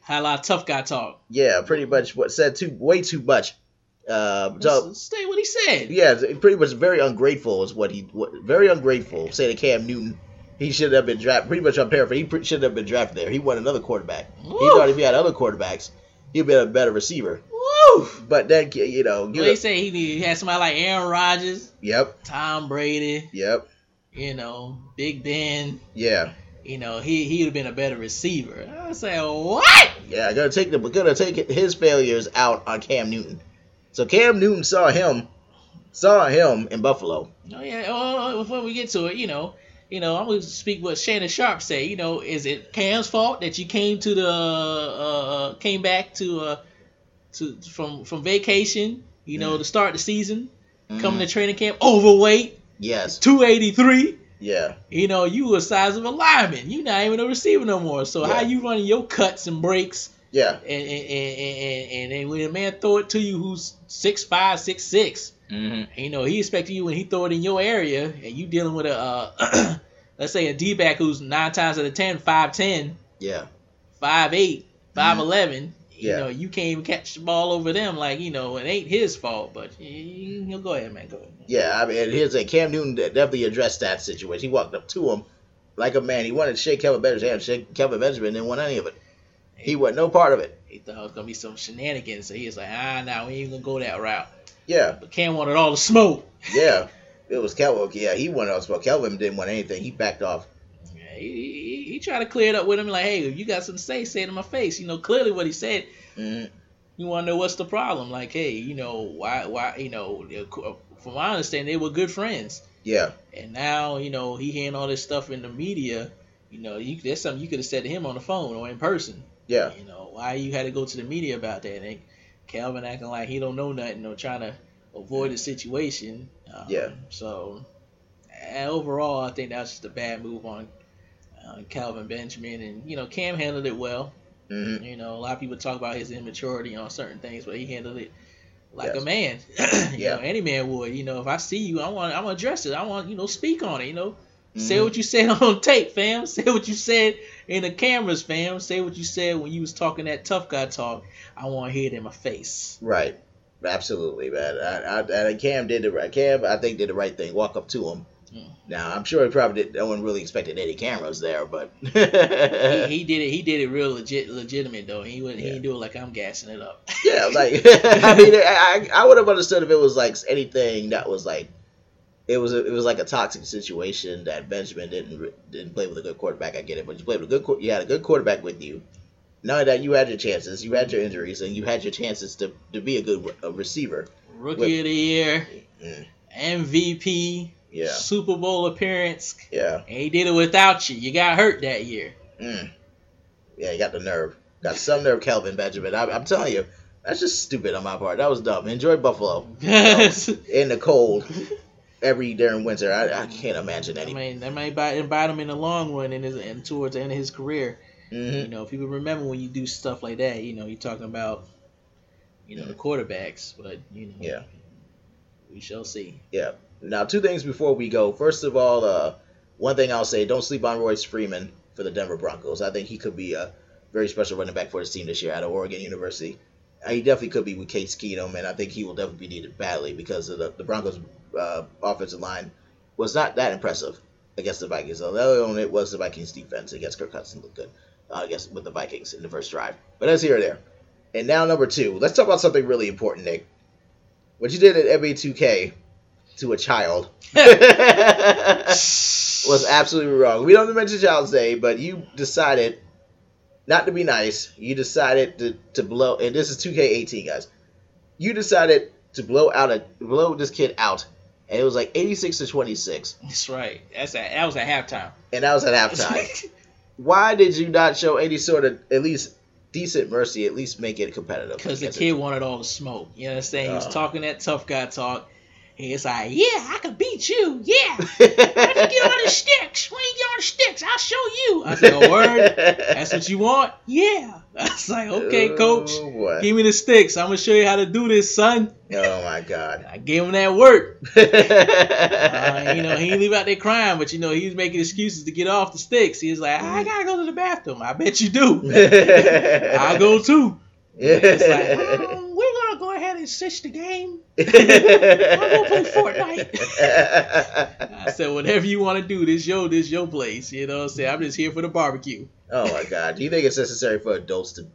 Had a lot of tough guy talk. yeah, pretty much what said too way too much. Uh, so Stay what he said. Yeah, pretty much very ungrateful is what he what, very ungrateful. Say to Cam Newton, he should have been drafted. Pretty much, I'm paraphrasing. He should have been drafted there. He won another quarterback. He Woo. thought if he had other quarterbacks, he'd been a better receiver. Woo! But then you know, you they know say he, he had somebody like Aaron Rodgers, yep, Tom Brady, yep, you know, Big Ben. yeah, You know, he he would have been a better receiver. I say what? yeah. Gonna take the gonna take his failures out on Cam Newton. So Cam Newton saw him, saw him in Buffalo. Oh yeah. Oh, oh before we get to it, you know, you know, I'm gonna speak what Shannon Sharpe say. You know, is it Cam's fault that you came to the uh, came back to uh to from from vacation? You know, Mm. to start the season, Mhm. coming to training camp, overweight, Yes, 283. yeah, You know, you a size of a lineman. You not even a receiver no more. So Yeah. how you running your cuts and breaks? Yeah. And and, and, and, and then when a man throw it to you who's six five, six six, Mm-hmm. you know, he expecting you when he throw it in your area, and you dealing with a, uh, *clears throat* let's say a D back who's nine times out of ten, 5'10", Yeah, 5'8", 5'11", you Yeah. know, you can't even catch the ball over them. Like, you know, it ain't his fault, but you, you go ahead, man, go ahead. Yeah, I mean, here's a Cam Newton definitely addressed that situation. He walked up to him like a man. He wanted to shake Kevin Benjamin's hand. Shake Kevin Benjamin didn't want any of it. He wasn't no part of it. He thought it was gonna be some shenanigans, so he was like, ah, nah, we ain't gonna go that route. Yeah, But Cam wanted all the smoke. *laughs* yeah. It was Kelvin. Yeah, he wanted all the smoke. Kelvin didn't want anything. He backed off. Yeah, he, he, he tried to clear it up with him, like, hey, if you got something to say, say it in my face. You know, clearly what he said. hmm You want to know what's the problem? Like, hey, you know, why, why, you know, from my understanding, they were good friends, Yeah, and now, you know, he hearing all this stuff in the media. You know, you, there's something you could have said to him on the phone or in person. Yeah, You know, why you had to go to the media about that? And Calvin acting like he don't know nothing or trying to avoid the situation. Um, Yeah. So, and overall, I think that's just a bad move on uh, Calvin Benjamin. And you know, Cam handled it well. hmm You know, a lot of people talk about his immaturity on certain things, but he handled it like Yes. a man. *clears throat* *clears throat* you Yeah. know, any man would. You know, if I see you, I want, I'm gonna address it. I want, you know, speak on it. You know, say Mhm. what you said *laughs* on tape, fam. Say what you said in the cameras, fam. Say what you said when you was talking that tough guy talk. I want to hear it in my face. right. Absolutely, man. I, I, and Cam did the right. Cam, I think, did the right thing. Walk up to him. Mm. Now, I'm sure he probably did. No one really expected any cameras there, but *laughs* he, he did it. He did it real legit, legitimate though. He would. He Yeah. didn't do it like I'm gassing it up. Yeah, like *laughs* *laughs* I mean, I I would have understood if it was like anything that was like it was a, it was like a toxic situation that Benjamin didn't didn't play with a good quarterback. I get it, but you played with a good you had a good quarterback with you. Of that. You had your chances. You had your injuries, and you had your chances to, to be a good a receiver. Rookie Wait. of the year, Mm, MVP, yeah, Super Bowl appearance, yeah, and he did it without you. You got hurt that year. mm. yeah. You got the nerve. Got some nerve, Kelvin Benjamin. I, I'm telling you, that's just stupid on my part. That was dumb. Enjoy Buffalo *laughs* in the cold every during winter. I, I can't imagine any. I mean, that might bite, bite him in the long run and, his, and towards the end of his career. hmm You know, if people remember when you do stuff like that. You know, you're talking about, you know, the quarterbacks, but you know, Yeah. we shall see. Yeah. Now, two things before we go. First of all, uh, one thing I'll say: don't sleep on Royce Freeman for the Denver Broncos. I think he could be a very special running back for his team this year out of Oregon University. He definitely could be with Case Keenum, and I think he will definitely be needed badly because of the, the Broncos' uh, offensive line was not that impressive against the Vikings. The other one it was the Vikings' defense against Kirk Cousins looked good, uh, I guess, with the Vikings in the first drive. But that's here or there. And now number two, let's talk about something really important, Nick. what you did at NBA 2K to a child *laughs* *laughs* was absolutely wrong. We don't mention Child's Day, but you decided not to be nice. You decided to, to blow, and this is 2K18, guys. You decided to blow out a blow this kid out, and it was like 86 to 26, That's right. That's at, that was at halftime. and that was at halftime. *laughs* Why did you not show any sort of at least decent mercy? At least make it competitive. Because the kid wanted all the smoke. You understand? He was Oh. talking that tough guy talk. And it's like, yeah, I can beat you. Yeah. *laughs* don't you get on the sticks? When you get on the sticks, I'll show you. I said, a word? That's what you want? Yeah. *laughs* I was like, okay, coach. Oh, boy. Give me the sticks. I'm going to show you how to do this, son. Oh my god. *laughs* I gave him that work. Uh, you know, he leave out there crying, but you know, he was making excuses to get off the sticks. He was like, I gotta go to the bathroom. I bet you do. I go too. It's like, go ahead and switch the game. *laughs* I'll go play Fortnite. *laughs* I said, whatever you want to do, this your this your place. You know what I'm saying? I'm just here for the barbecue. oh my god. Do you think it's necessary for adults to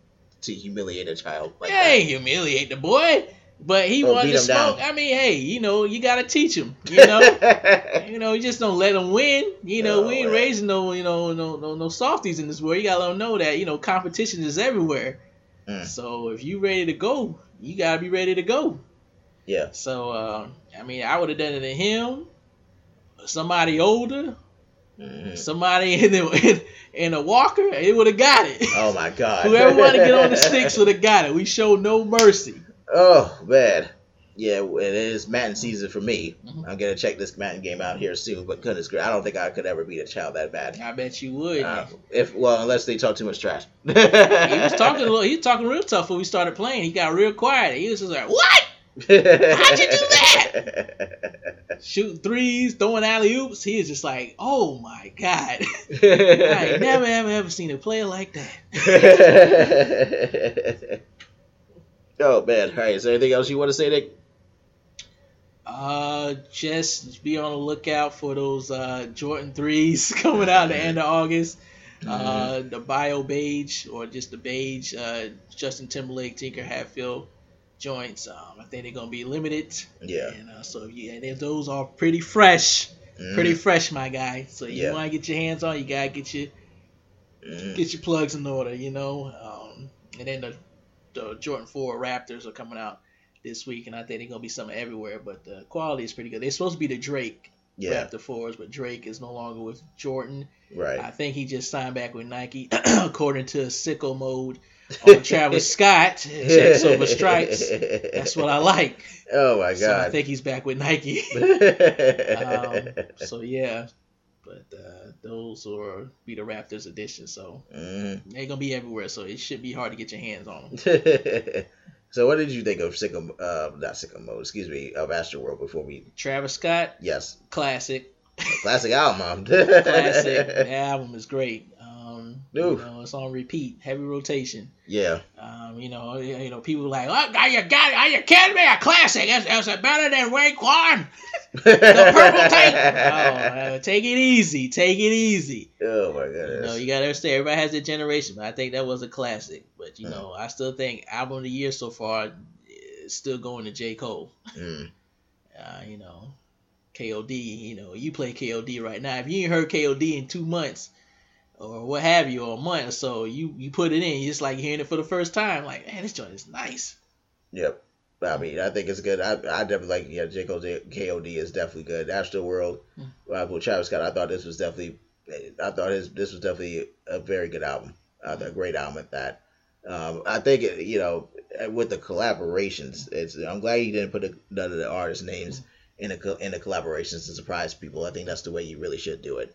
to humiliate a child like hey, humiliate the boy. But he Or wanted to smoke. down. I mean, hey, you know, you gotta teach him. You know, *laughs* you know, you just don't let him win. You know, Oh, we ain't well. raising no, you know, no, no, no softies in this world. You gotta let them know that you know competition is everywhere. Mm. So if you ready to go, you gotta be ready to go. yeah. So uh, I mean, I would have done it to him, somebody older, Mhm. somebody *laughs* in the in, in a walker. It would have got it. Oh my god. Whoever wanted to get on the *laughs* sticks would have got it. We showed no mercy. Oh man. Yeah, it is Madden season for me. Mhm. I'm gonna check this Madden game out here soon. But goodness gracious, I don't think I could ever beat a child that bad. I bet you would. Uh, if well, unless they talk too much trash. *laughs* he was talking a little. He was talking real tough when we started playing. He got real quiet. He was just like, "What? How'd you do that?" *laughs* Shooting threes, throwing alley oops." He was just like, "Oh my god, *laughs* I never ever ever seen a player like that." oh man! All right. Is there anything else you want to say, Nick? Uh, just be on the lookout for those uh Jordan threes *laughs* coming out at the end of August. Uh, the bio beige or just the beige uh Justin Timberlake, Tinker Hatfield joints. Um, I think they're gonna be limited. Yeah. And uh, so yeah, and those are pretty fresh, Mhm. pretty fresh, my guy. So you Yeah. want to get your hands on, you gotta get your Mhm. get your plugs in order, you know. Um, and then the, the Jordan Four Raptors are coming out this week, and I think they're gonna be something everywhere. But the quality is pretty good. They're supposed to be the Drake Yeah. Raptor Fours, but Drake is no longer with Jordan. Right. I think he just signed back with Nike, *clears throat* according to Sicko Mode on Travis Scott. *laughs* Check Silver Stripes. That's what I like. Oh my god. So I think he's back with Nike. *laughs* um, so yeah, but uh, those will be the Raptors edition. So Mhm. they're gonna be everywhere. So it should be hard to get your hands on them. *laughs* so what did you think of Sicko? Uh, not Sicko Mode. Excuse me. Of Astroworld before we. Travis Scott, Yes. classic, Classic *laughs* album. classic. the *laughs* album is great. Um, you know, it's on repeat, heavy rotation. yeah. Um, you know, you know, people like, oh, are you got, are you kidding me? A classic? Is, is it better than Raekwon? *laughs* The purple *laughs* tank. Oh, uh, take it easy, take it easy. Oh my You goodness. know, you gotta understand. Everybody has their generation, but I think that was a classic. But you Mm. know, I still think album of the year so far is still going to J Cole. Mm. *laughs* Uh, you know, KOD. You know, you play KOD right now. If you ain't heard KOD in two months or what have you, or a month or so, you you put it in. You just like hearing it for the first time. Like, man, this joint is nice. Yep. I mean, I think it's good. I, I definitely like yeah. J Cole's KOD is definitely good. Astro World, Mm. uh, with Travis Scott. I thought this was definitely. I thought his this was definitely a very good album. Uh, a great album at that. Um, I think it, you know with the collaborations, it's. I'm glad he didn't put the, none of the artist names in the in the collaborations to surprise people. I think that's the way you really should do it,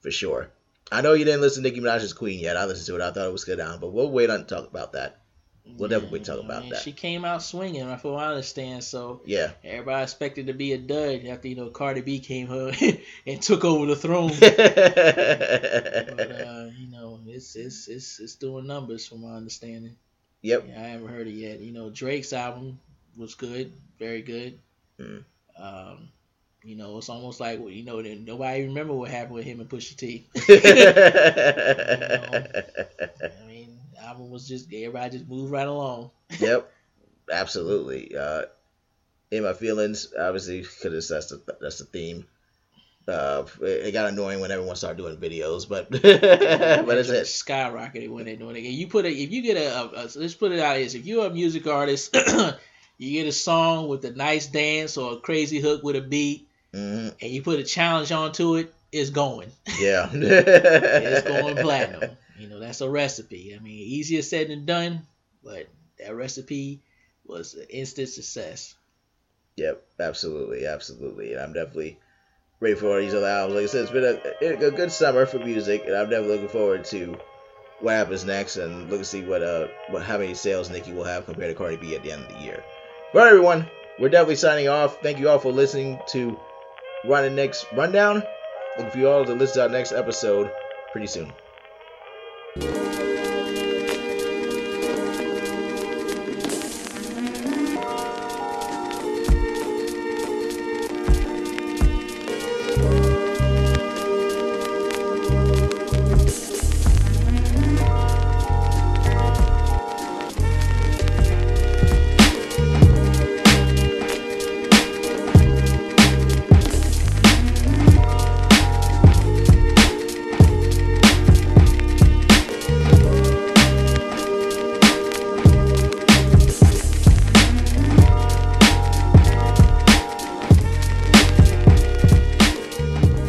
for sure. I know you didn't listen to Nicki Minaj's Queen yet. I listened to it. I thought it was good album, but we'll wait on to talk about that. We'll definitely talk about that. She came out swinging, from what I understand. So Yeah. everybody expected to be a dud after you know Cardi B came her *laughs* and took over the throne. *laughs* but uh, you know, it's it's it's it's doing numbers from my understanding. yep. Yeah, I haven't heard it yet. You know, Drake's album was good, very good. Mm. Um, you know, it's almost like you know, nobody remember what happened with him and Pusha T. *laughs* I mean, the album was just everybody just moved right along. *laughs* yep. Absolutely. Uh, in my feelings. Obviously, because that's the that's the theme. Uh, it, it got annoying when everyone started doing videos, but *laughs* but it's It skyrocketed when they're doing it. And you put it if you get a, a, a let's put it out as if you're a music artist, *clears throat* you get a song with a nice dance or a crazy hook with a beat, hmm and you put a challenge onto it, it's going. *laughs* Yeah, it's going platinum. You know, that's a recipe. I mean, easier said than done, but that recipe was an instant success. Yep, absolutely, absolutely. And I'm definitely ready for these other albums. Like I said, it's been a, a good summer for music, and I'm definitely looking forward to what happens next and look to see what uh what how many sales Nicki will have compared to Cardi B at the end of the year. But everyone, we're definitely signing off. Thank you all for listening to Run and Nick's Rundown. Looking for you all to listen to our next episode pretty soon. Thank you.